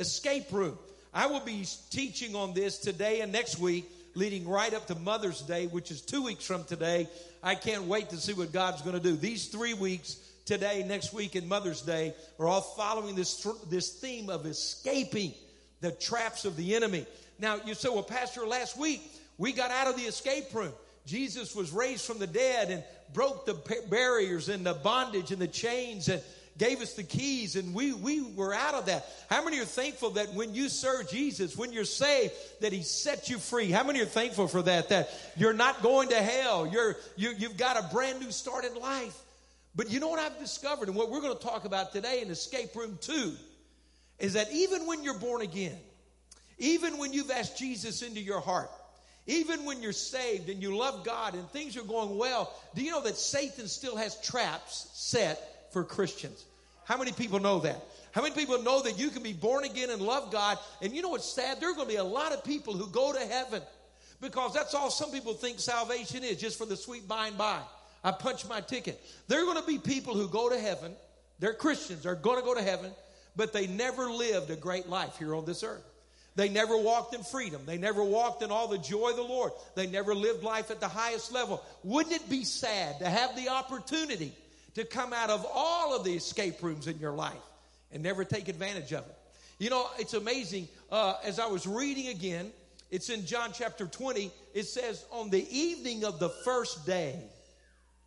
escape room. I will be teaching on this today and next week, leading right up to Mother's Day, which is two weeks from today. I can't wait to see what God's going to do. These three weeks, today, next week, and Mother's Day, are all following this, this theme of escaping the traps of the enemy. Now, you say, well, Pastor, last week we got out of the escape room. Jesus was raised from the dead and broke the barriers and the bondage and the chains and gave us the keys and we, we were out of that. How many are thankful that when you serve Jesus, when you're saved, that he set you free? How many are thankful for that? That you're not going to hell. You're, you, you've got a brand new start in life. But you know what I've discovered and what we're going to talk about today in Escape Room 2 is that even when you're born again, even when you've asked Jesus into your heart, even when you're saved and you love God and things are going well, do you know that Satan still has traps set for Christians? How many people know that? How many people know that you can be born again and love God? And you know what's sad? There are going to be a lot of people who go to heaven because that's all some people think salvation is, just for the sweet by and by. I punch my ticket. There are going to be people who go to heaven. They're Christians. They're going to go to heaven, but they never lived a great life here on this earth. They never walked in freedom. They never walked in all the joy of the Lord. They never lived life at the highest level. Wouldn't it be sad to have the opportunity to come out of all of the escape rooms in your life and never take advantage of it? You know, it's amazing. Uh, as I was reading again, it's in John chapter 20. It says, On the evening of the first day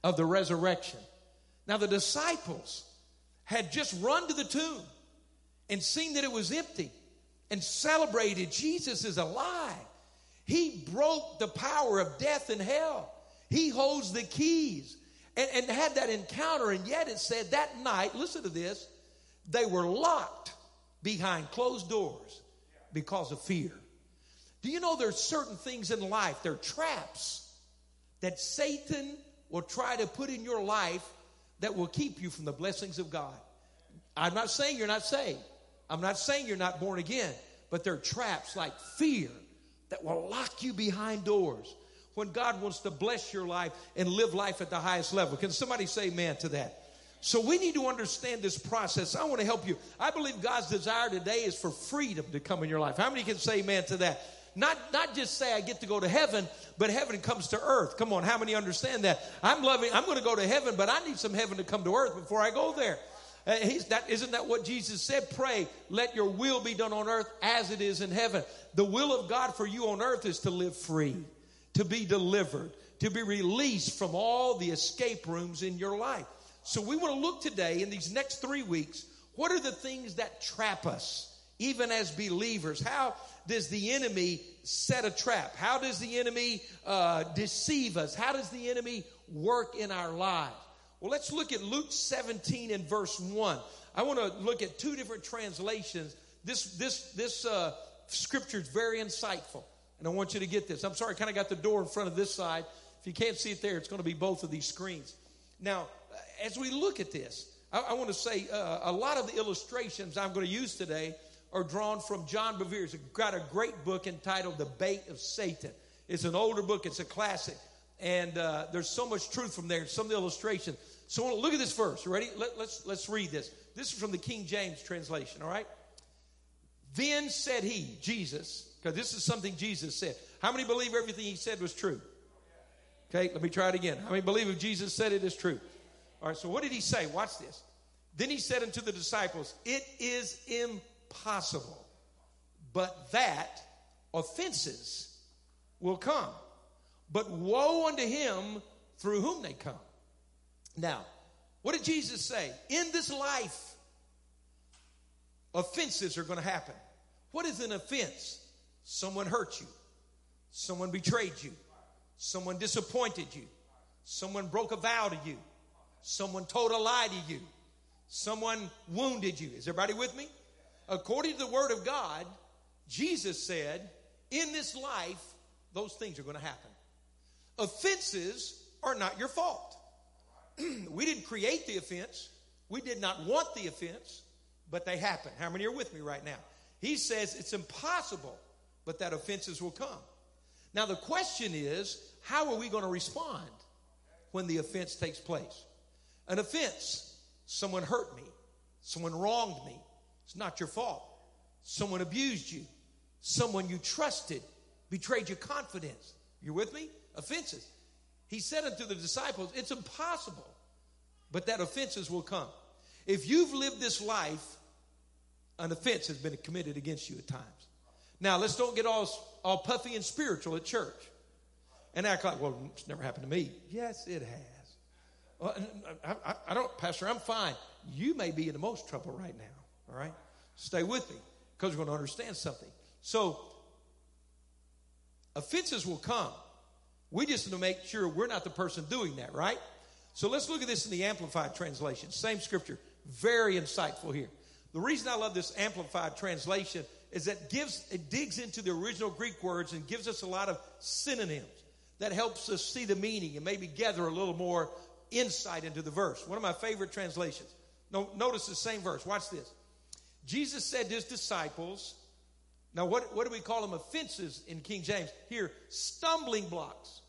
of the resurrection. Now, the disciples had just run to the tomb and seen that it was empty and celebrated Jesus is alive. He broke the power of death and hell. He holds the keys and, and had that encounter. And yet it said that night, listen to this, they were locked behind closed doors because of fear. Do you know there's certain things in life, they're traps that Satan will try to put in your life that will keep you from the blessings of God. I'm not saying you're not saved. I'm not saying you're not born again, but there are traps like fear that will lock you behind doors when God wants to bless your life and live life at the highest level. Can somebody say amen to that? So we need to understand this process. I want to help you. I believe God's desire today is for freedom to come in your life. How many can say amen to that? Not, not just say I get to go to heaven, but heaven comes to earth. Come on, how many understand that? I'm loving, I'm going to go to heaven, but I need some heaven to come to earth before I go there. Uh, that, isn't that what Jesus said? Pray, let your will be done on earth as it is in heaven. The will of God for you on earth is to live free, to be delivered, to be released from all the escape rooms in your life. So we want to look today in these next three weeks. What are the things that trap us, even as believers? How does the enemy set a trap? How does the enemy uh, deceive us? How does the enemy work in our lives? Well, let's look at Luke 17 and verse 1. I want to look at two different translations. This, this, this uh, scripture is very insightful, and I want you to get this. I'm sorry, I kind of got the door in front of this side. If you can't see it there, it's going to be both of these screens. Now, as we look at this, I, I want to say uh, a lot of the illustrations I'm going to use today are drawn from John Bevere. He's got a great book entitled The Bait of Satan. It's an older book, it's a classic. And uh, there's so much truth from there, some of the illustrations. So look at this verse. ready? Let, let's, let's read this. This is from the King James translation, all right? Then said he, Jesus, because this is something Jesus said. How many believe everything he said was true? Okay, let me try it again. How many believe if Jesus said it is true? All right, so what did he say? Watch this. Then he said unto the disciples, It is impossible, but that offenses will come. But woe unto him through whom they come. Now, what did Jesus say? In this life, offenses are going to happen. What is an offense? Someone hurt you, someone betrayed you, someone disappointed you, someone broke a vow to you, someone told a lie to you, someone wounded you. Is everybody with me? According to the Word of God, Jesus said, in this life, those things are going to happen. Offenses are not your fault. we didn't create the offense. We did not want the offense, but they happen. How many are with me right now? He says it's impossible, but that offenses will come. Now, the question is, how are we going to respond when the offense takes place? An offense, someone hurt me, someone wronged me. It's not your fault. someone abused you, someone you trusted betrayed your confidence. You're with me? Offenses. He said unto the disciples, It's impossible, but that offenses will come. If you've lived this life, an offense has been committed against you at times. Now, let's don't get all, all puffy and spiritual at church and act like, well, it's never happened to me. Yes, it has. Uh, well, uh, I, I, I don't, Pastor, I'm fine. You may be in the most trouble right now, all right? Stay with me because we're going to understand something. So, offenses will come. We just need to make sure we're not the person doing that, right? So let's look at this in the Amplified Translation. Same scripture. Very insightful here. The reason I love this Amplified Translation is that gives it digs into the original Greek words and gives us a lot of synonyms that helps us see the meaning and maybe gather a little more insight into the verse. One of my favorite translations. No, notice the same verse. Watch this. Jesus said to his disciples, now what, what do we call them? Offenses in King James. Here, stumbling blocks.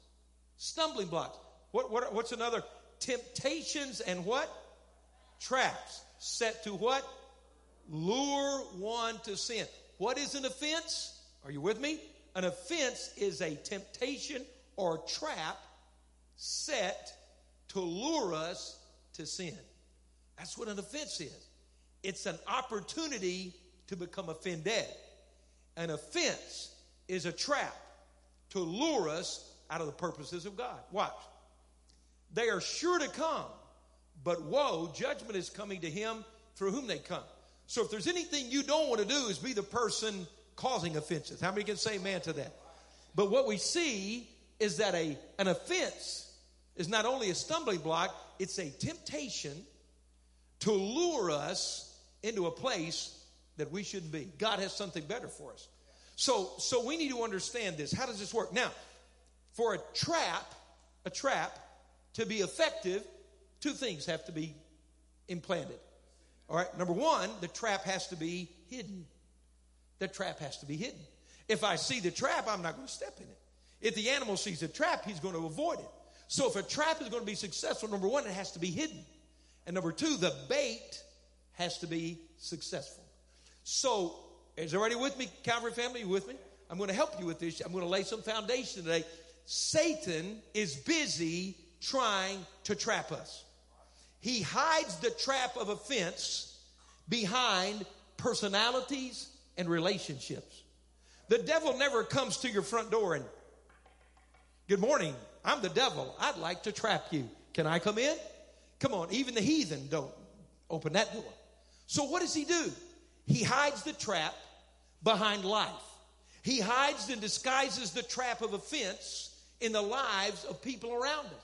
Stumbling blocks. What, what, what's another? Temptations and what? Traps. Set to what? Lure one to sin. What is an offense? Are you with me? An offense is a temptation or trap set to lure us to sin. That's what an offense is. It's an opportunity to become offended. An offense is a trap to lure us out of the purposes of God. Watch. They are sure to come, but woe, judgment is coming to him through whom they come. So if there's anything you don't want to do is be the person causing offenses. How many can say amen to that? But what we see is that a, an offense is not only a stumbling block, it's a temptation to lure us into a place that we shouldn't be. God has something better for us. So, so we need to understand this. How does this work? Now, for a trap, a trap to be effective, two things have to be implanted. All right, number one, the trap has to be hidden. The trap has to be hidden. If I see the trap, I'm not going to step in it. If the animal sees a trap, he's going to avoid it. So if a trap is going to be successful, number one, it has to be hidden. And number two, the bait has to be successful. So, is everybody with me, Calvary family? You with me? I'm going to help you with this. I'm going to lay some foundation today. Satan is busy trying to trap us. He hides the trap of offense behind personalities and relationships. The devil never comes to your front door and, Good morning, I'm the devil. I'd like to trap you. Can I come in? Come on, even the heathen don't open that door. So what does he do? He hides the trap behind life. He hides and disguises the trap of offense in the lives of people around us.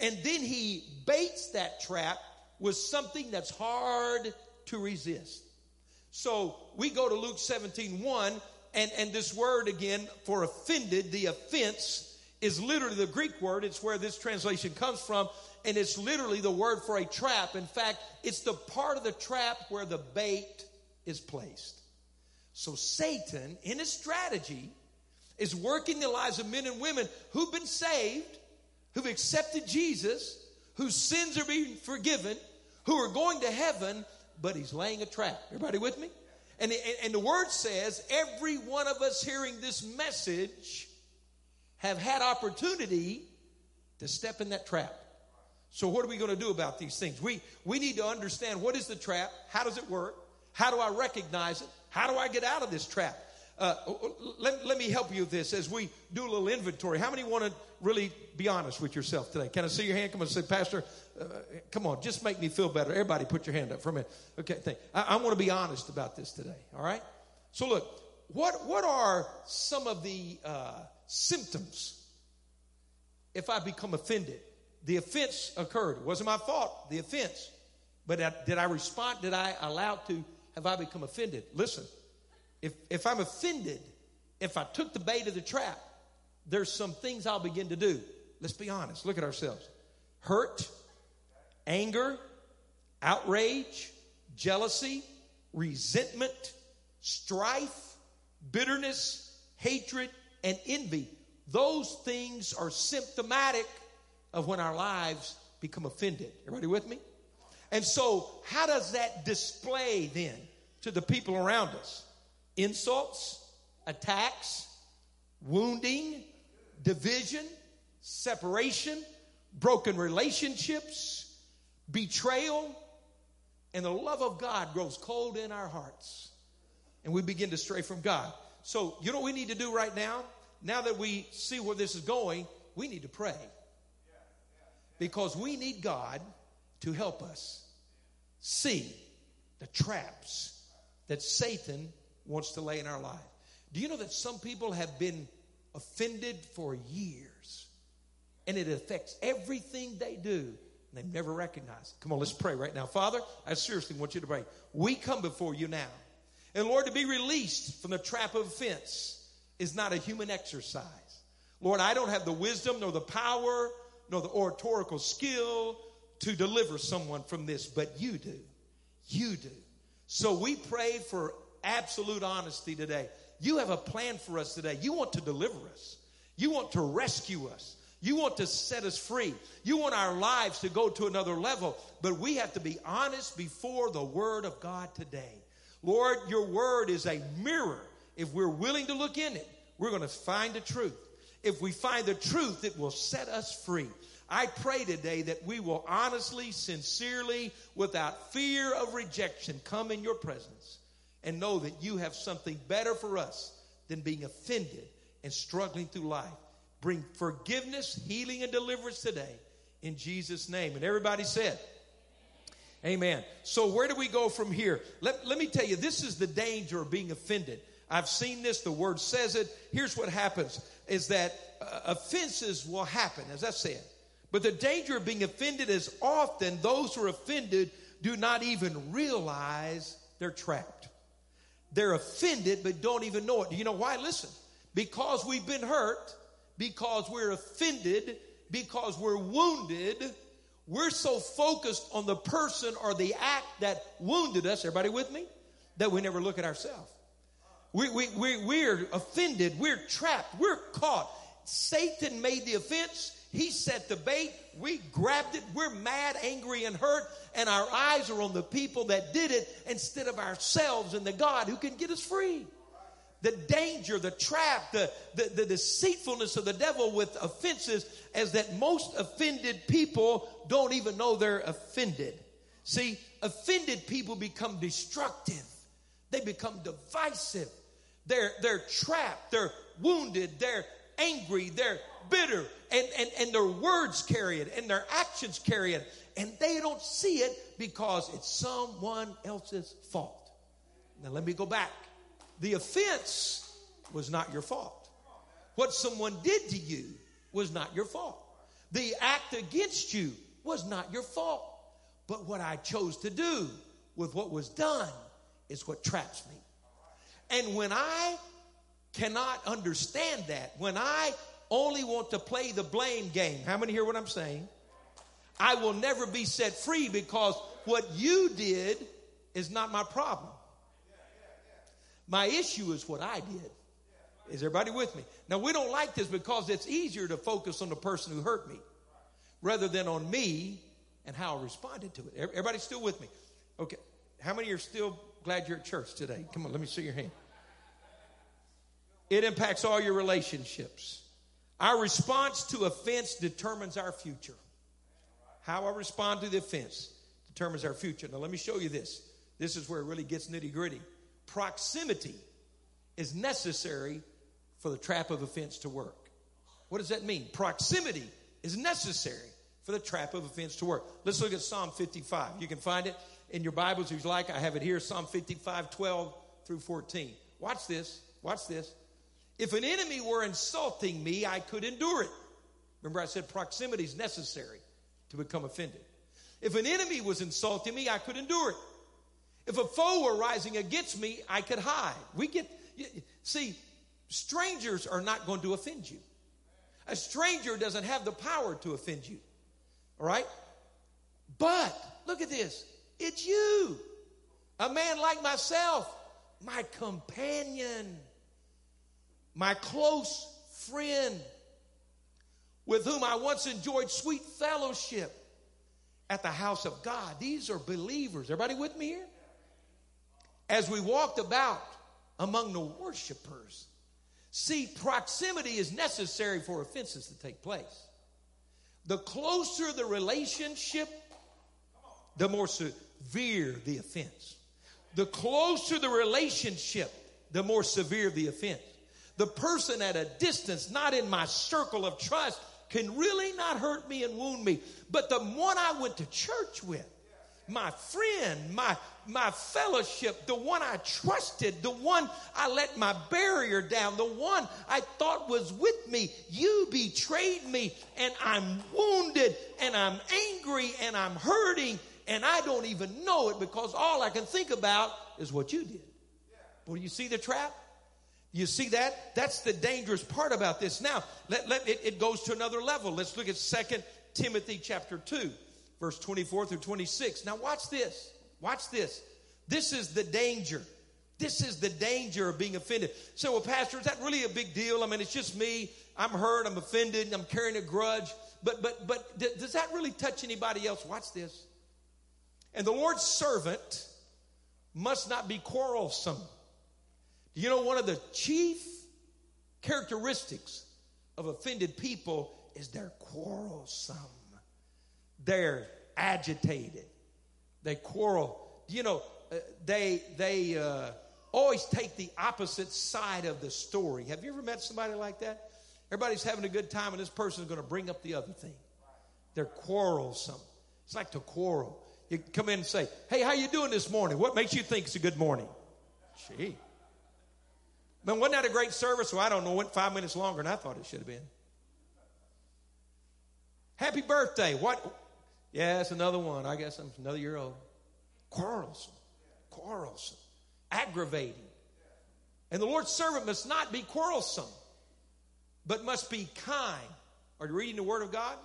And then he baits that trap with something that's hard to resist. So we go to Luke 17 1, and, and this word again for offended, the offense is literally the Greek word. It's where this translation comes from, and it's literally the word for a trap. In fact, it's the part of the trap where the bait is placed. So Satan, in his strategy, is working the lives of men and women who've been saved, who've accepted Jesus, whose sins are being forgiven, who are going to heaven, but he's laying a trap. Everybody with me? And, and the word says every one of us hearing this message have had opportunity to step in that trap. So what are we going to do about these things? We, we need to understand what is the trap? How does it work? How do I recognize it? How do I get out of this trap? Uh, let, let me help you with this as we do a little inventory. How many want to really be honest with yourself today? Can I see your hand? Come on, say, Pastor, uh, come on, just make me feel better. Everybody put your hand up for a minute. Okay, thank I, I want to be honest about this today, all right? So look, what, what are some of the uh, symptoms if I become offended? The offense occurred. It wasn't my fault, the offense. But did I respond? Did I allow to, have I become offended? Listen, if, if I'm offended, if I took the bait of the trap, there's some things I'll begin to do. Let's be honest. Look at ourselves. Hurt, anger, outrage, jealousy, resentment, strife, bitterness, hatred, and envy. Those things are symptomatic of when our lives become offended. Everybody with me? And so, how does that display then to the people around us? Insults, attacks, wounding, division, separation, broken relationships, betrayal, and the love of God grows cold in our hearts. And we begin to stray from God. So, you know what we need to do right now? Now that we see where this is going, we need to pray. Because we need God to help us see the traps that Satan wants to lay in our life. Do you know that some people have been offended for years and it affects everything they do? And they've never recognized it. Come on, let's pray right now. Father, I seriously want you to pray. We come before you now. And Lord, to be released from the trap of offense is not a human exercise. Lord, I don't have the wisdom nor the power nor the oratorical skill to deliver someone from this, but you do. You do. So we pray for absolute honesty today. You have a plan for us today. You want to deliver us. You want to rescue us. You want to set us free. You want our lives to go to another level. But we have to be honest before the Word of God today. Lord, your Word is a mirror. If we're willing to look in it, we're going to find the truth. If we find the truth, it will set us free. I pray today that we will honestly, sincerely, without fear of rejection, come in your presence and know that you have something better for us than being offended and struggling through life. Bring forgiveness, healing, and deliverance today in Jesus' name. And everybody said, Amen. So, where do we go from here? Let, let me tell you, this is the danger of being offended. I've seen this, the word says it. Here's what happens is that uh, offenses will happen, as I said. But the danger of being offended is often those who are offended do not even realize they're trapped. They're offended but don't even know it. Do you know why? Listen, because we've been hurt, because we're offended, because we're wounded, we're so focused on the person or the act that wounded us, everybody with me, that we never look at ourselves. We, we, we, we're offended, we're trapped, we're caught. Satan made the offense, he set the bait. We grabbed it. We're mad, angry, and hurt. And our eyes are on the people that did it instead of ourselves and the God who can get us free. The danger, the trap, the, the, the deceitfulness of the devil with offenses is that most offended people don't even know they're offended. See, offended people become destructive, they become divisive. They're, they're trapped, they're wounded, they're angry, they're bitter, and, and, and their words carry it, and their actions carry it, and they don't see it because it's someone else's fault. Now, let me go back. The offense was not your fault. What someone did to you was not your fault. The act against you was not your fault. But what I chose to do with what was done is what traps me. And when I cannot understand that, when I only want to play the blame game. How many hear what I'm saying? I will never be set free because what you did is not my problem. My issue is what I did. Is everybody with me? Now, we don't like this because it's easier to focus on the person who hurt me rather than on me and how I responded to it. Everybody still with me? Okay. How many are still glad you're at church today? Come on, let me see your hand. It impacts all your relationships. Our response to offense determines our future. How I respond to the offense determines our future. Now, let me show you this. This is where it really gets nitty gritty. Proximity is necessary for the trap of offense to work. What does that mean? Proximity is necessary for the trap of offense to work. Let's look at Psalm 55. You can find it in your Bibles if you like. I have it here Psalm 55, 12 through 14. Watch this. Watch this. If an enemy were insulting me, I could endure it. Remember, I said proximity is necessary to become offended. If an enemy was insulting me, I could endure it. If a foe were rising against me, I could hide. We get, see, strangers are not going to offend you. A stranger doesn't have the power to offend you. All right? But look at this it's you, a man like myself, my companion my close friend with whom I once enjoyed sweet fellowship at the house of God. These are believers. Everybody with me here? As we walked about among the worshipers. See, proximity is necessary for offenses to take place. The closer the relationship, the more severe the offense. The closer the relationship, the more severe the offense. The person at a distance, not in my circle of trust, can really not hurt me and wound me. But the one I went to church with, my friend, my, my fellowship, the one I trusted, the one I let my barrier down, the one I thought was with me, you betrayed me and I'm wounded and I'm angry and I'm hurting and I don't even know it because all I can think about is what you did. Well, you see the trap? You see that? That's the dangerous part about this. Now, let, let, it, it goes to another level. Let's look at Second Timothy chapter 2, verse 24 through 26. Now, watch this. Watch this. This is the danger. This is the danger of being offended. So, well, Pastor, is that really a big deal? I mean, it's just me. I'm hurt. I'm offended. I'm carrying a grudge. But, but, but does that really touch anybody else? Watch this. And the Lord's servant must not be quarrelsome you know, one of the chief characteristics of offended people is they're quarrelsome, they're agitated, they quarrel. You know, uh, they they uh, always take the opposite side of the story. Have you ever met somebody like that? Everybody's having a good time, and this person is going to bring up the other thing. They're quarrelsome. It's like to quarrel. You come in and say, "Hey, how you doing this morning? What makes you think it's a good morning?" Gee. Man, wasn't that a great service? Well, I don't know. Went five minutes longer than I thought it should have been. Happy birthday. What? Yeah, it's another one. I guess I'm another year old. Quarrelsome. Quarrelsome. Aggravating. And the Lord's servant must not be quarrelsome, but must be kind. Are you reading the Word of God?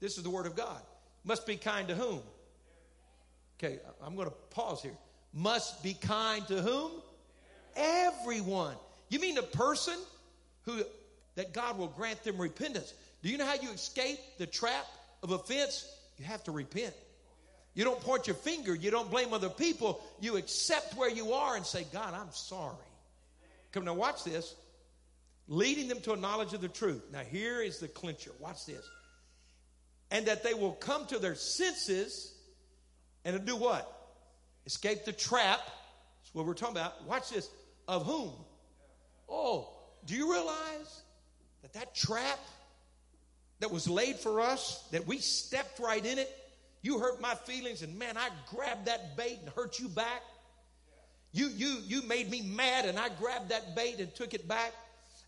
This is the Word of God. Must be kind to whom? Okay, I'm going to pause here. Must be kind to whom? Everyone. You mean the person who that God will grant them repentance? Do you know how you escape the trap of offense? You have to repent. You don't point your finger, you don't blame other people, you accept where you are and say, God, I'm sorry. Come now, watch this. Leading them to a knowledge of the truth. Now, here is the clincher. Watch this. And that they will come to their senses and do what? Escape the trap. That's what we're talking about. Watch this. Of whom? Oh, do you realize that that trap that was laid for us, that we stepped right in it? You hurt my feelings, and man, I grabbed that bait and hurt you back. You, you, you made me mad, and I grabbed that bait and took it back.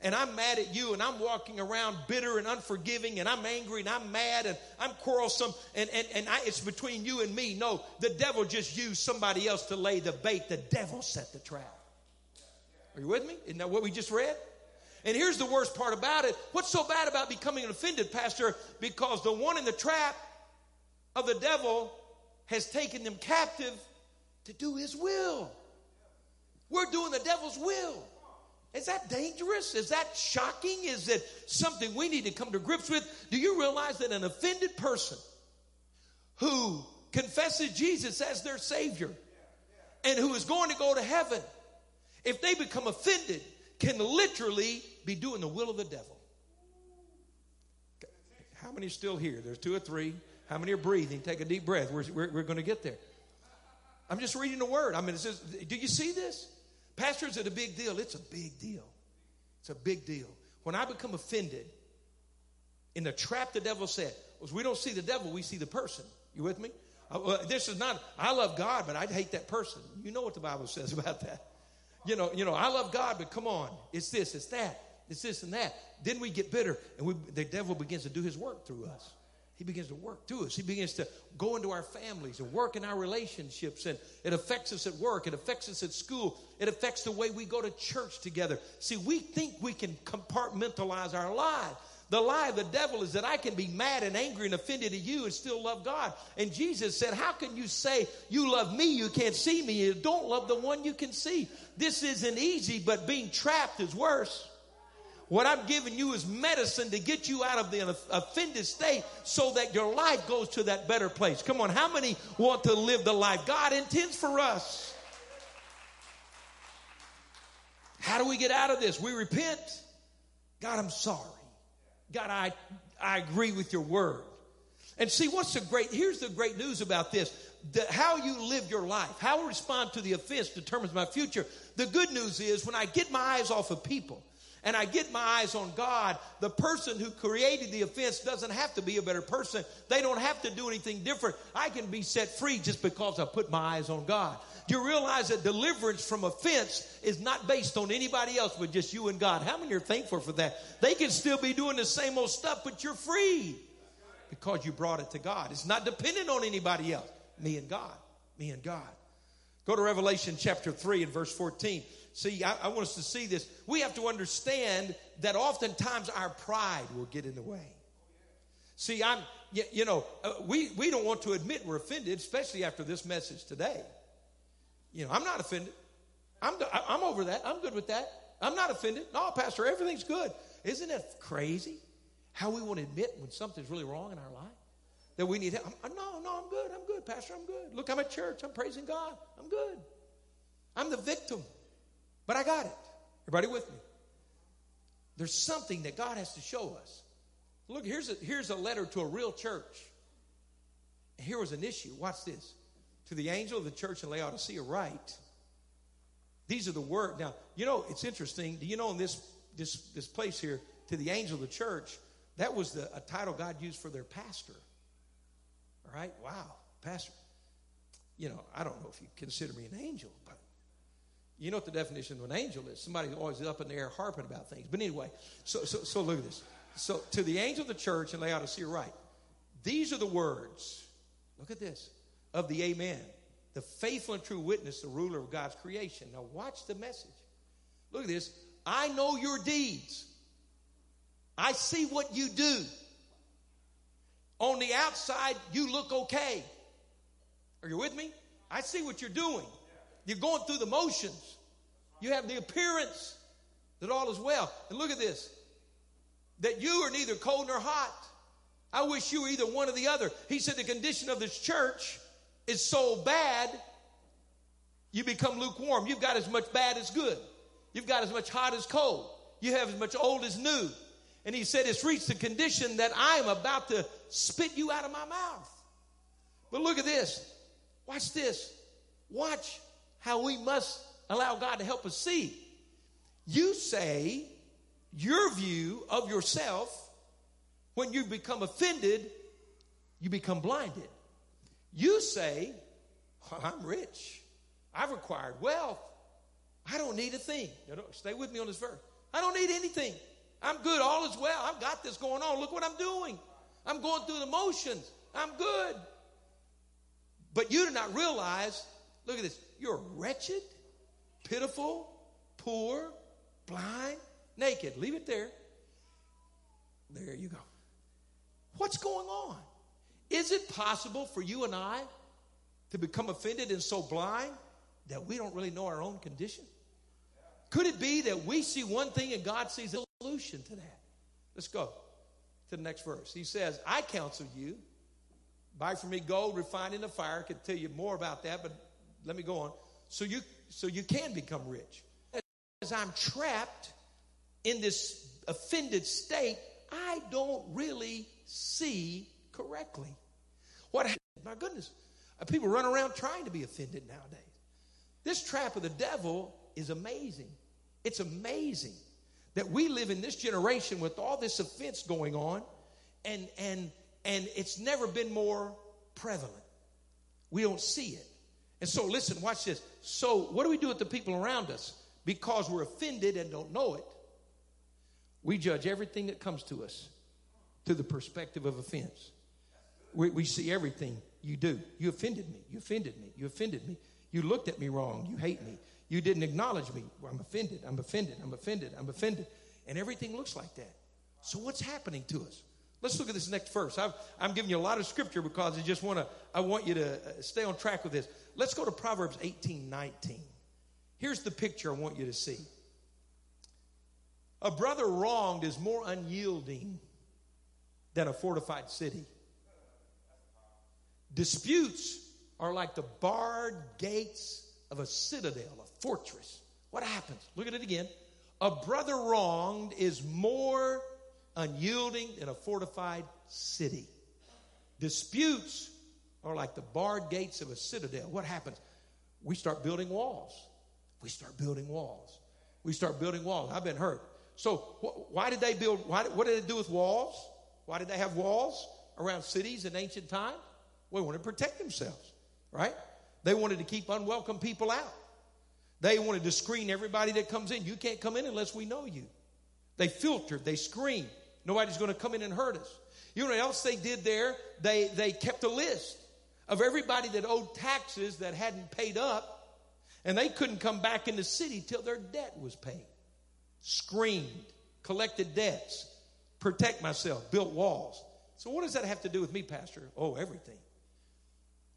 And I'm mad at you, and I'm walking around bitter and unforgiving, and I'm angry, and I'm mad, and I'm quarrelsome, and, and, and I, it's between you and me. No, the devil just used somebody else to lay the bait. The devil set the trap. Are you with me? Isn't that what we just read? And here's the worst part about it. What's so bad about becoming an offended, Pastor? Because the one in the trap of the devil has taken them captive to do his will. We're doing the devil's will. Is that dangerous? Is that shocking? Is it something we need to come to grips with? Do you realize that an offended person who confesses Jesus as their Savior and who is going to go to heaven if they become offended, can literally be doing the will of the devil. How many are still here? There's two or three. How many are breathing? Take a deep breath. We're, we're, we're going to get there. I'm just reading the word. I mean, it says, do you see this? Pastor, is it a big deal? It's a big deal. It's a big deal. When I become offended, in the trap the devil said, was we don't see the devil, we see the person. You with me? Uh, this is not, I love God, but I hate that person. You know what the Bible says about that you know, you know, I love God, but come on, it's this, it's that, it's this and that. Then we get bitter, and we, the devil begins to do his work through us. He begins to work through us. He begins to go into our families and work in our relationships, and it affects us at work. It affects us at school. It affects the way we go to church together. See, we think we can compartmentalize our lives. The lie of the devil is that I can be mad and angry and offended at you and still love God. And Jesus said, How can you say you love me? You can't see me. You don't love the one you can see. This isn't easy, but being trapped is worse. What I'm giving you is medicine to get you out of the offended state so that your life goes to that better place. Come on, how many want to live the life God intends for us? How do we get out of this? We repent. God, I'm sorry. God, I, I agree with your word. And see, what's the great, here's the great news about this. The, how you live your life, how I respond to the offense determines my future. The good news is when I get my eyes off of people and I get my eyes on God, the person who created the offense doesn't have to be a better person. They don't have to do anything different. I can be set free just because I put my eyes on God. Do you realize that deliverance from offense is not based on anybody else but just you and God? How many are thankful for that? They can still be doing the same old stuff, but you're free because you brought it to God. It's not dependent on anybody else. Me and God. Me and God. Go to Revelation chapter 3 and verse 14. See, I, I, want us to see this. We have to understand that oftentimes our pride will get in the way. See, I'm, you, you know, uh, we, we don't want to admit we're offended, especially after this message today. You know, I'm not offended. I'm, I'm over that. I'm good with that. I'm not offended. No, Pastor, everything's good. Isn't it crazy how we want to admit when something's really wrong in our life? That we need help. I'm, no, no, I'm good. I'm good, Pastor. I'm good. Look, I'm at church. I'm praising God. I'm good. I'm the victim, but I got it. Everybody with me? There's something that God has to show us. Look, here's a, here's a letter to a real church. Here was an issue. Watch this to the angel of the church in Laodicea, write. These are the word. Now, you know, it's interesting. Do you know in this this this place here, to the angel of the church, that was the a title God used for their pastor. All right? Wow, pastor. You know, I don't know if you consider me an angel, but you know what the definition of an angel is. Somebody always up in the air harping about things. But anyway, so so so look at this. So to the angel of the church in Laodicea, write. These are the words. Look at this of the Amen, the faithful and true witness, the ruler of God's creation. Now, watch the message. Look at this. I know your deeds. I see what you do. On the outside, you look okay. Are you with me? I see what you're doing. You're going through the motions. You have the appearance that all is well. And look at this that you are neither cold nor hot. I wish you were either one or the other. He said the condition of this church is so bad, you become lukewarm. You've got as much bad as good. You've got as much hot as cold. You have as much old as new. And he said, It's reached the condition that I am about to spit you out of my mouth. But look at this. Watch this. Watch how we must allow God to help us see. You say your view of yourself, when you become offended, you become blinded. You say, I'm rich. I've acquired wealth. I don't need a thing. Stay with me on this verse. I don't need anything. I'm good. All is well. I've got this going on. Look what I'm doing. I'm going through the motions. I'm good. But you do not realize, look at this, you're wretched, pitiful, poor, blind, naked. Leave it there. There you go. What's going on? Is it possible for you and I to become offended and so blind that we don't really know our own condition? Could it be that we see one thing and God sees a solution to that? Let's go to the next verse. He says, I counsel you, buy from me gold refined in the fire. I could tell you more about that, but let me go on. So you so you can become rich. As I'm trapped in this offended state, I don't really see correctly. What my goodness, uh, people run around trying to be offended nowadays. This trap of the devil is amazing. It's amazing that we live in this generation with all this offense going on, and and and it's never been more prevalent. We don't see it. And so, listen, watch this. So, what do we do with the people around us? Because we're offended and don't know it, we judge everything that comes to us through the perspective of offense. We, we see everything you do. You offended me. You offended me. You offended me. You looked at me wrong. You hate me. You didn't acknowledge me. Well, I'm offended. I'm offended. I'm offended. I'm offended. And everything looks like that. So what's happening to us? Let's look at this next verse. i am giving you a lot of scripture because I just want to. I want you to uh, stay on track with this. Let's go to Proverbs 18, 19. Here's the picture I want you to see. A brother wronged is more unyielding than a fortified city. Disputes are like the barred gates of a citadel, a fortress. What happens? Look at it again. A brother wronged is more unyielding than a fortified city. Disputes are like the barred gates of a citadel. What happens? We start building walls. We start building walls. We start building walls. I've been hurt. So, wh- why did they build? Why, what did they do with walls? Why did they have walls around cities in ancient times? They wanted to protect themselves, right? They wanted to keep unwelcome people out. They wanted to screen everybody that comes in. You can't come in unless we know you. They filtered, they screened. Nobody's going to come in and hurt us. You know what else they did there? They, they kept a list of everybody that owed taxes that hadn't paid up, and they couldn't come back in the city till their debt was paid. Screened, collected debts, protect myself, built walls. So, what does that have to do with me, Pastor? Oh, everything.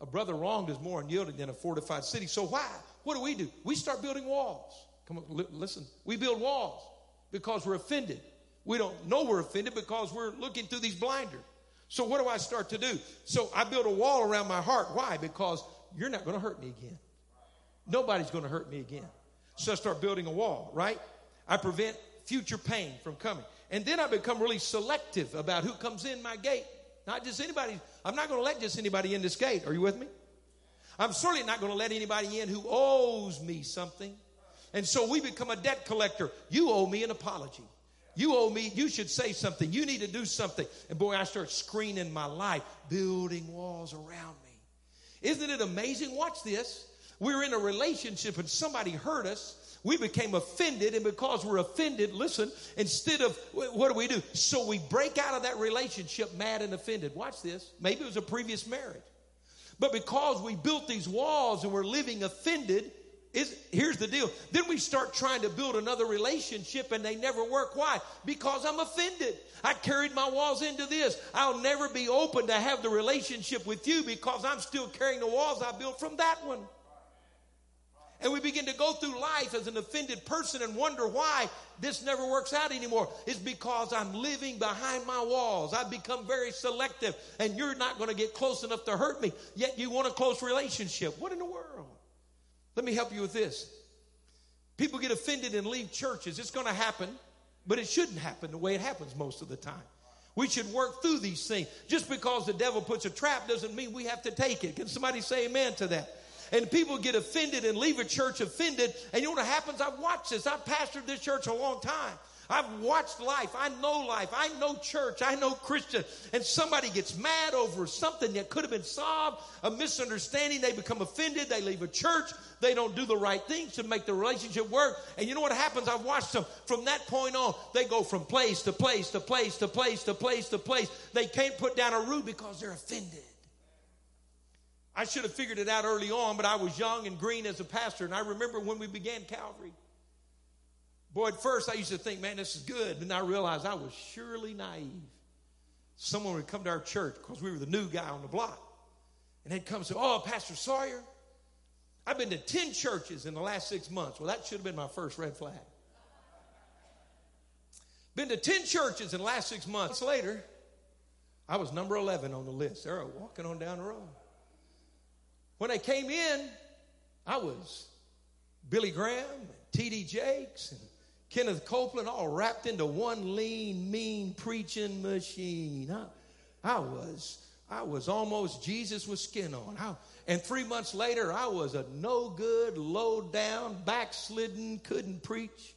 A brother wronged is more unyielding than a fortified city. So, why? What do we do? We start building walls. Come on, li- listen. We build walls because we're offended. We don't know we're offended because we're looking through these blinders. So, what do I start to do? So, I build a wall around my heart. Why? Because you're not going to hurt me again. Nobody's going to hurt me again. So, I start building a wall, right? I prevent future pain from coming. And then I become really selective about who comes in my gate. Not just anybody. I'm not going to let just anybody in this gate. Are you with me? I'm certainly not going to let anybody in who owes me something. And so we become a debt collector. You owe me an apology. You owe me, you should say something. You need to do something. And boy, I start screening my life, building walls around me. Isn't it amazing? Watch this. We're in a relationship and somebody hurt us. We became offended, and because we're offended, listen, instead of what do we do? So we break out of that relationship mad and offended. Watch this. Maybe it was a previous marriage. But because we built these walls and we're living offended, is here's the deal. Then we start trying to build another relationship and they never work. Why? Because I'm offended. I carried my walls into this. I'll never be open to have the relationship with you because I'm still carrying the walls I built from that one. And we begin to go through life as an offended person and wonder why this never works out anymore. It's because I'm living behind my walls. I've become very selective, and you're not going to get close enough to hurt me, yet you want a close relationship. What in the world? Let me help you with this. People get offended and leave churches. It's going to happen, but it shouldn't happen the way it happens most of the time. We should work through these things. Just because the devil puts a trap doesn't mean we have to take it. Can somebody say amen to that? And people get offended and leave a church offended. And you know what happens? I've watched this. I've pastored this church a long time. I've watched life. I know life. I know church. I know Christian. And somebody gets mad over something that could have been solved, a misunderstanding. They become offended. They leave a church. They don't do the right things to make the relationship work. And you know what happens? I've watched them from that point on. They go from place to place to place to place to place to place. They can't put down a root because they're offended. I should have figured it out early on, but I was young and green as a pastor. And I remember when we began Calvary. Boy, at first I used to think, man, this is good. Then I realized I was surely naive. Someone would come to our church because we were the new guy on the block. And they'd come and say, Oh, Pastor Sawyer, I've been to 10 churches in the last six months. Well, that should have been my first red flag. Been to 10 churches in the last six months. Later, I was number 11 on the list. They're walking on down the road. When I came in, I was Billy Graham, T.D. Jakes, and Kenneth Copeland all wrapped into one lean, mean preaching machine. I, I was, I was almost Jesus with skin on. I, and three months later, I was a no good, low down, backslidden, couldn't preach.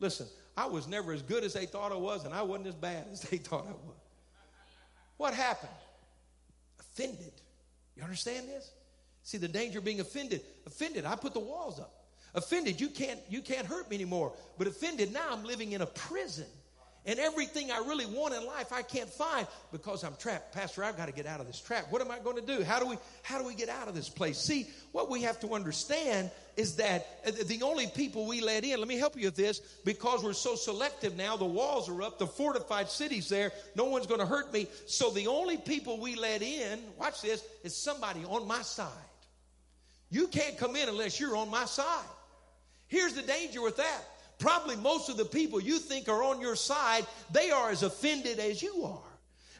Listen, I was never as good as they thought I was, and I wasn't as bad as they thought I was. What happened? Offended. You understand this? See the danger of being offended. Offended, I put the walls up. Offended, you can't you can't hurt me anymore. But offended, now I'm living in a prison. And everything I really want in life I can't find because I'm trapped. Pastor, I've got to get out of this trap. What am I going to do? How do we how do we get out of this place? See, what we have to understand is that uh, the only people we let in, let me help you with this, because we're so selective now, the walls are up, the fortified cities there, no one's going to hurt me. So the only people we let in, watch this, is somebody on my side. You can't come in unless you're on my side. Here's the danger with that. Probably most of the people you think are on your side, they are as offended as you are.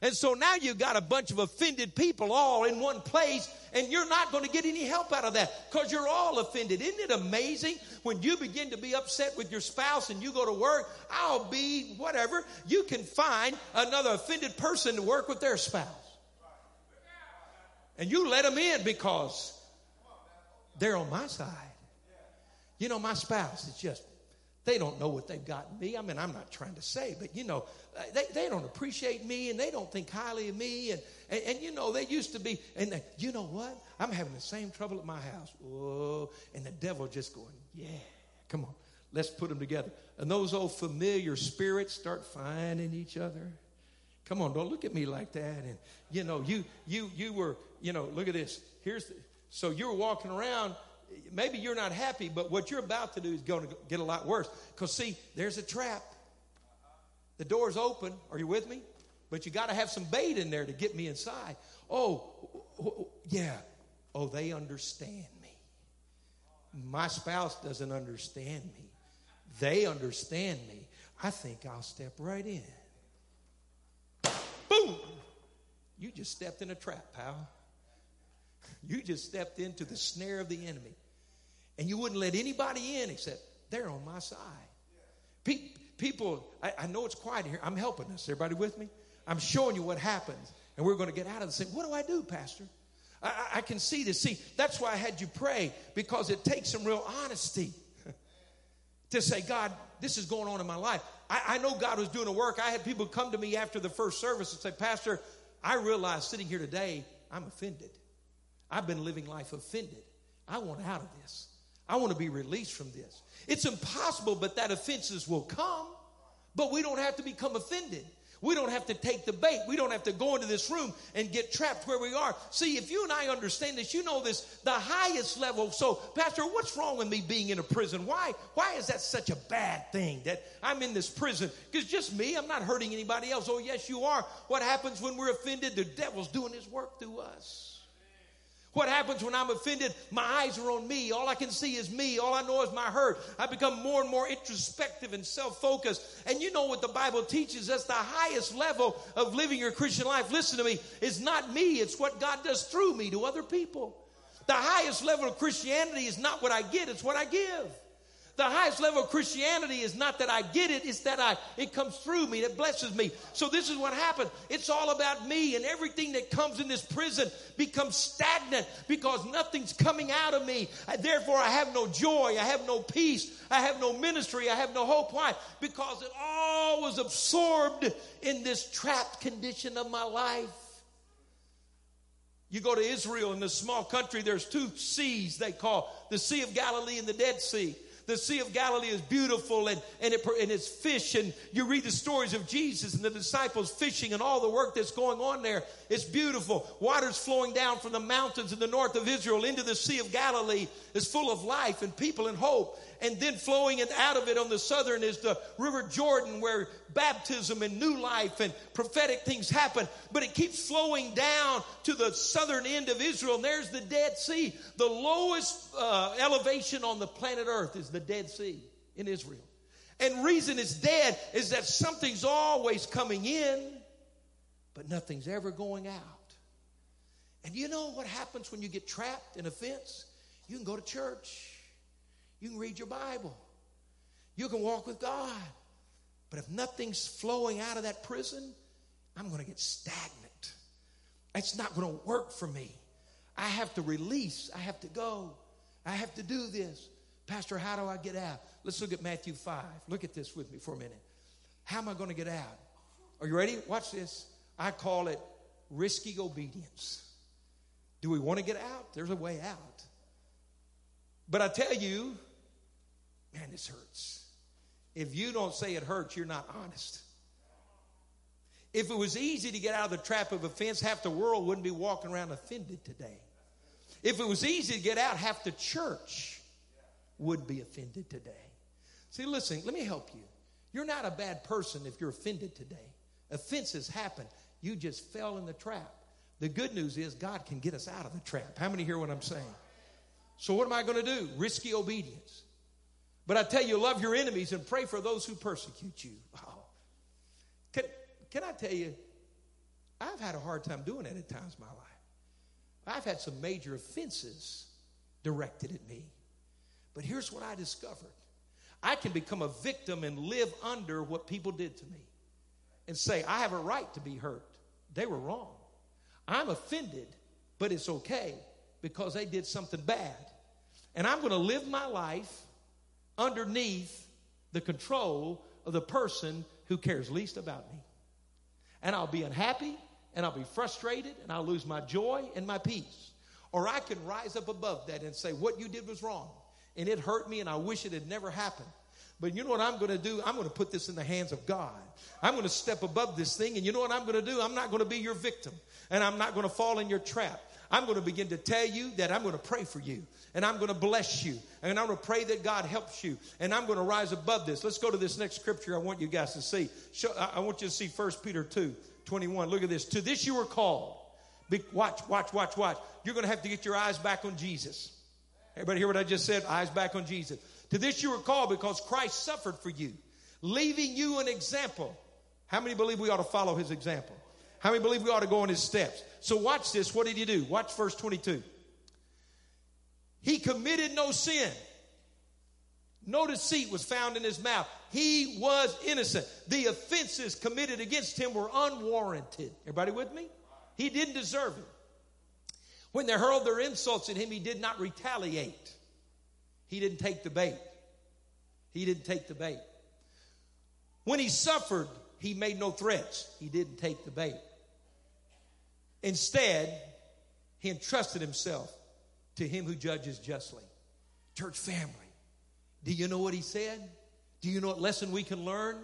And so now you've got a bunch of offended people all in one place, And you're not going to get any help out of that because you're all offended. Isn't it amazing when you begin to be upset with your spouse and you go to work? I'll be whatever. You can find another offended person to work with their spouse. And you let them in because they're on my side. You know, my spouse is just, they don't know what they've got in me. I mean, I'm not trying to say, but you know, uh, they, they don't appreciate me and they don't think highly of me. And, and, and you know, they used to be, and they, you know what? I'm having the same trouble at my house. Oh, and the devil just going, yeah, come on, let's put them together. And those old familiar spirits start finding each other. Come on, don't look at me like that. And you know, you you you were, you know, look at this. Here's the, so you're walking around. Maybe you're not happy, but what you're about to do is going to get a lot worse. Because see, there's a trap. The door's open. Are you with me? But you got to have some bait in there to get me inside. Oh, yeah. Oh, they understand me. My spouse doesn't understand me. They understand me. I think I'll step right in. Boom! You just stepped in a trap, pal. You just stepped into the snare of the enemy. And you wouldn't let anybody in except they're on my side. People, I, I know it's quiet here. I'm helping us. Everybody with me? I'm showing you what happens. And we're going to get out of this thing. What do I do, Pastor? I, I, can see this. See, that's why I had you pray because it takes some real honesty to say, God, this is going on in my life. I, I know God was doing a work. I had people come to me after the first service and say, Pastor, I realize sitting here today, I'm offended. I've been living life offended. I want out of this. I want to be released from this. It's impossible, but that offenses will come. But we don't have to become offended. We don't have to take the bait. We don't have to go into this room and get trapped where we are. See, if you and I understand this, you know this, the highest level. So, Pastor, what's wrong with me being in a prison? Why, why is that such a bad thing that I'm in this prison? Because just me, I'm not hurting anybody else. Oh, yes, you are. What happens when we're offended? The devil's doing his work through us. What happens when I'm offended? My eyes are on me. All I can see is me. All I know is my hurt. I become more and more introspective and self focused. And you know what the Bible teaches us the highest level of living your Christian life, listen to me, is not me, it's what God does through me to other people. The highest level of Christianity is not what I get, it's what I give. The highest level of Christianity is not that I get it, it's that I it comes through me, that blesses me. So this is what happened. It's all about me, and everything that comes in this prison becomes stagnant because nothing's coming out of me. Therefore, I have no joy, I have no peace, I have no ministry, I have no hope. Why? Because it all was absorbed in this trapped condition of my life. You go to Israel in this small country, there's two seas they call the Sea of Galilee and the Dead Sea the Sea of Galilee is beautiful and, and, it, and it's fish. And you read the stories of Jesus and the disciples fishing and all the work that's going on there. It's beautiful. Water's flowing down from the mountains in the north of Israel into the Sea of Galilee is full of life and people and hope and then flowing out of it on the southern is the River Jordan, where baptism and new life and prophetic things happen. But it keeps flowing down to the southern end of Israel, and there's the Dead Sea. The lowest uh, elevation on the planet Earth is the Dead Sea in Israel. And reason it's dead is that something's always coming in, but nothing's ever going out. And you know what happens when you get trapped in a fence? You can go to church. You can read your Bible. You can walk with God. But if nothing's flowing out of that prison, I'm going to get stagnant. It's not going to work for me. I have to release. I have to go. I have to do this. Pastor, how do I get out? Let's look at Matthew 5. Look at this with me for a minute. How am I going to get out? Are you ready? Watch this. I call it risky obedience. Do we want to get out? There's a way out. But I tell you, man, this hurts. If you don't say it hurts, you're not honest. If it was easy to get out of the trap of offense, half the world wouldn't be walking around offended today. If it was easy to get out, half the church would be offended today. See, listen, let me help you. You're not a bad person if you're offended today. Offenses happen. You just fell in the trap. The good news is God can get us out of the trap. How many hear what I'm saying? So, what am I going to do? Risky obedience. But I tell you, love your enemies and pray for those who persecute you. Oh. Can, can I tell you, I've had a hard time doing that at times in my life. I've had some major offenses directed at me. But here's what I discovered I can become a victim and live under what people did to me and say, I have a right to be hurt. They were wrong. I'm offended, but it's okay because they did something bad. And I'm going to live my life underneath the control of the person who cares least about me. And I'll be unhappy and I'll be frustrated and I'll lose my joy and my peace. Or I can rise up above that and say, What you did was wrong. And it hurt me and I wish it had never happened. But you know what I'm going to do? I'm going to put this in the hands of God. I'm going to step above this thing. And you know what I'm going to do? I'm not going to be your victim. And I'm not going to fall in your trap. I'm going to begin to tell you that I'm going to pray for you and I'm going to bless you and I'm going to pray that God helps you and I'm going to rise above this. Let's go to this next scripture I want you guys to see. I want you to see 1 Peter 2 21. Look at this. To this you were called. Watch, watch, watch, watch. You're going to have to get your eyes back on Jesus. Everybody hear what I just said? Eyes back on Jesus. To this you were called because Christ suffered for you, leaving you an example. How many believe we ought to follow his example? How many believe we ought to go in his steps? So watch this. What did he do? Watch verse 22. He committed no sin. No deceit was found in his mouth. He was innocent. The offenses committed against him were unwarranted. Everybody with me? He didn't deserve it. When they hurled their insults at him, he did not retaliate. He didn't take the bait. He didn't take the bait. When he suffered, he made no threats. He didn't take the bait. Instead, he entrusted himself to him who judges justly. Church family, do you know what he said? Do you know what lesson we can learn?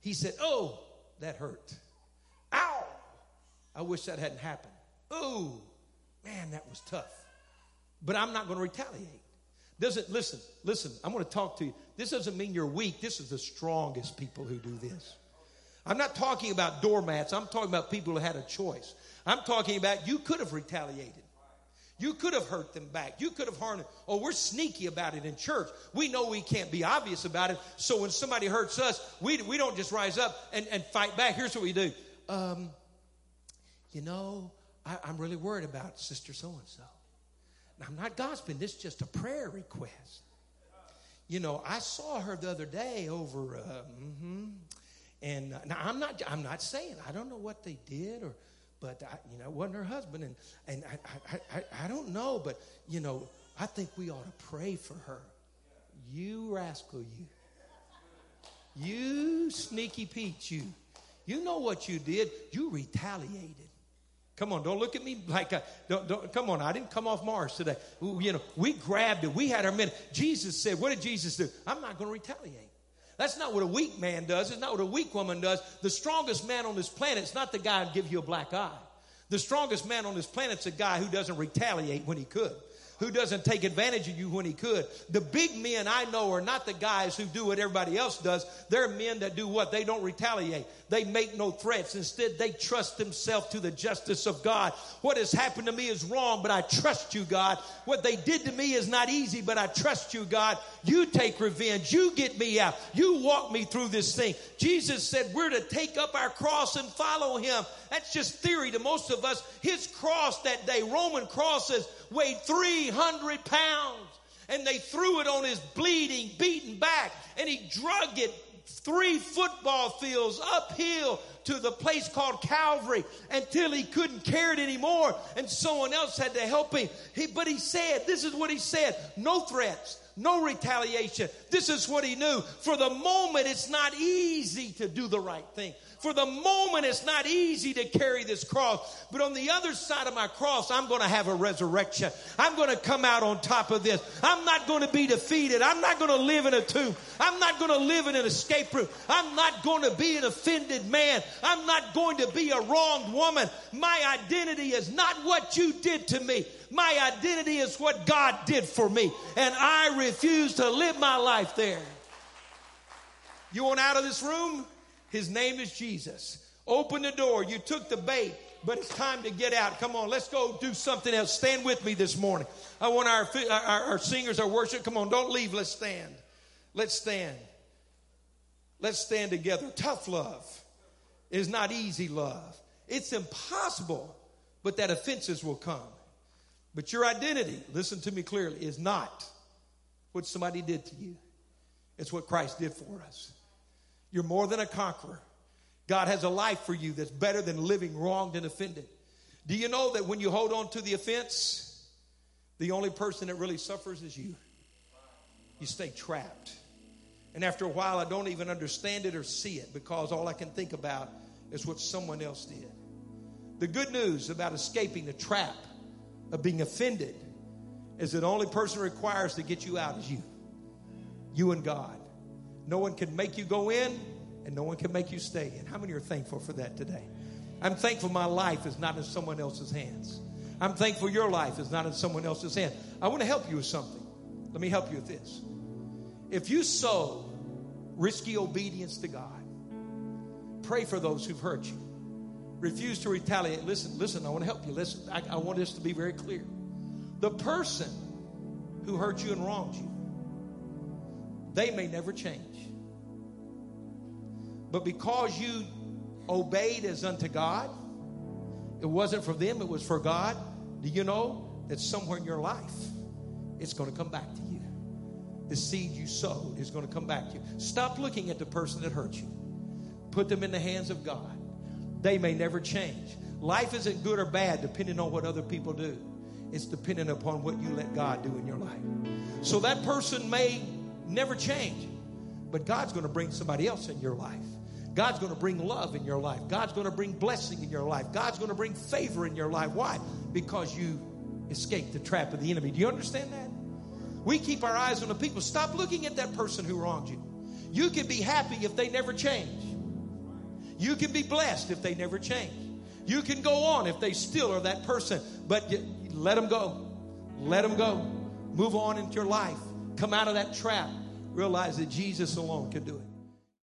He said, Oh, that hurt. Ow! I wish that hadn't happened. Oh, man, that was tough. But I'm not going to retaliate. Doesn't listen, listen, I'm going to talk to you. This doesn't mean you're weak. This is the strongest people who do this. I'm not talking about doormats. I'm talking about people who had a choice. I'm talking about you could have retaliated. You could have hurt them back. You could have harmed them. Oh, we're sneaky about it in church. We know we can't be obvious about it. So when somebody hurts us, we, we don't just rise up and, and fight back. Here's what we do. Um, you know, I, I'm really worried about Sister so and so. I'm not gossiping. This is just a prayer request. You know, I saw her the other day over, uh, mm-hmm, and uh, now I'm not. I'm not saying I don't know what they did or but I, you know, it wasn't her husband, and and I, I, I, I don't know, but you know, I think we ought to pray for her. You rascal, you, you sneaky Pete, you, you know what you did? You retaliated. Come on, don't look at me like a, don't, don't, come on. I didn't come off Mars today. You know, we grabbed it. We had our minute. Jesus said, "What did Jesus do? I'm not going to retaliate." That's not what a weak man does. It's not what a weak woman does. The strongest man on this planet is not the guy who give you a black eye. The strongest man on this planet is a guy who doesn't retaliate when he could who doesn't take advantage of you when he could. The big men I know are not the guys who do what everybody else does. They're men that do what? They don't retaliate. They make no threats. Instead, they trust themselves to the justice of God. What has happened to me is wrong, but I trust you, God. What they did to me is not easy, but I trust you, God. You take revenge. You get me out. You walk me through this thing. Jesus said we're to take up our cross and follow him. That's just theory to most of us. His cross that day, Roman crosses, weighed 300 pounds. And they threw it on his bleeding, beaten back, and he drug it three football fields uphill to the place called Calvary until he couldn't carry it anymore and someone else had to help him. He, but he said, this is what he said no threats, no retaliation. This is what he knew. For the moment, it's not easy to do the right thing. For the moment, it's not easy to carry this cross. But on the other side of my cross, I'm going to have a resurrection. I'm going to come out on top of this. I'm not going to be defeated. I'm not going to live in a tomb. I'm not going to live in an escape room. I'm not going to be an offended man. I'm not going to be a wronged woman. My identity is not what you did to me. My identity is what God did for me. And I refuse to live my life there. You want out of this room? His name is Jesus. Open the door. You took the bait, but it's time to get out. Come on, let's go do something else. Stand with me this morning. I want our, our, our singers, our worship. Come on, don't leave. Let's stand. Let's stand. Let's stand together. Tough love is not easy love. It's impossible, but that offenses will come. But your identity, listen to me clearly, is not what somebody did to you. It's what Christ did for us. You're more than a conqueror. God has a life for you that's better than living wronged and offended. Do you know that when you hold on to the offense, the only person that really suffers is you? You stay trapped. And after a while, I don't even understand it or see it because all I can think about is what someone else did. The good news about escaping the trap of being offended is that the only person requires to get you out is you. You and God. No one can make you go in, and no one can make you stay in. How many are thankful for that today? I'm thankful my life is not in someone else's hands. I'm thankful your life is not in someone else's hand. I want to help you with something. Let me help you with this. If you sow risky obedience to God, pray for those who've hurt you. Refuse to retaliate. Listen, listen, I want to help you. Listen, I, I want this to be very clear. The person who hurt you and wronged you, they may never change. But because you obeyed as unto God, it wasn't for them, it was for God. Do you know that somewhere in your life, it's going to come back to you? The seed you sowed is going to come back to you. Stop looking at the person that hurt you, put them in the hands of God. They may never change. Life isn't good or bad depending on what other people do. It's dependent upon what you let God do in your life. So that person may never change, but God's going to bring somebody else in your life. God's going to bring love in your life. God's going to bring blessing in your life. God's going to bring favor in your life. Why? Because you escaped the trap of the enemy. Do you understand that? We keep our eyes on the people. Stop looking at that person who wronged you. You can be happy if they never change. You can be blessed if they never change. You can go on if they still are that person, but let them go. Let them go. Move on into your life. Come out of that trap. Realize that Jesus alone can do it.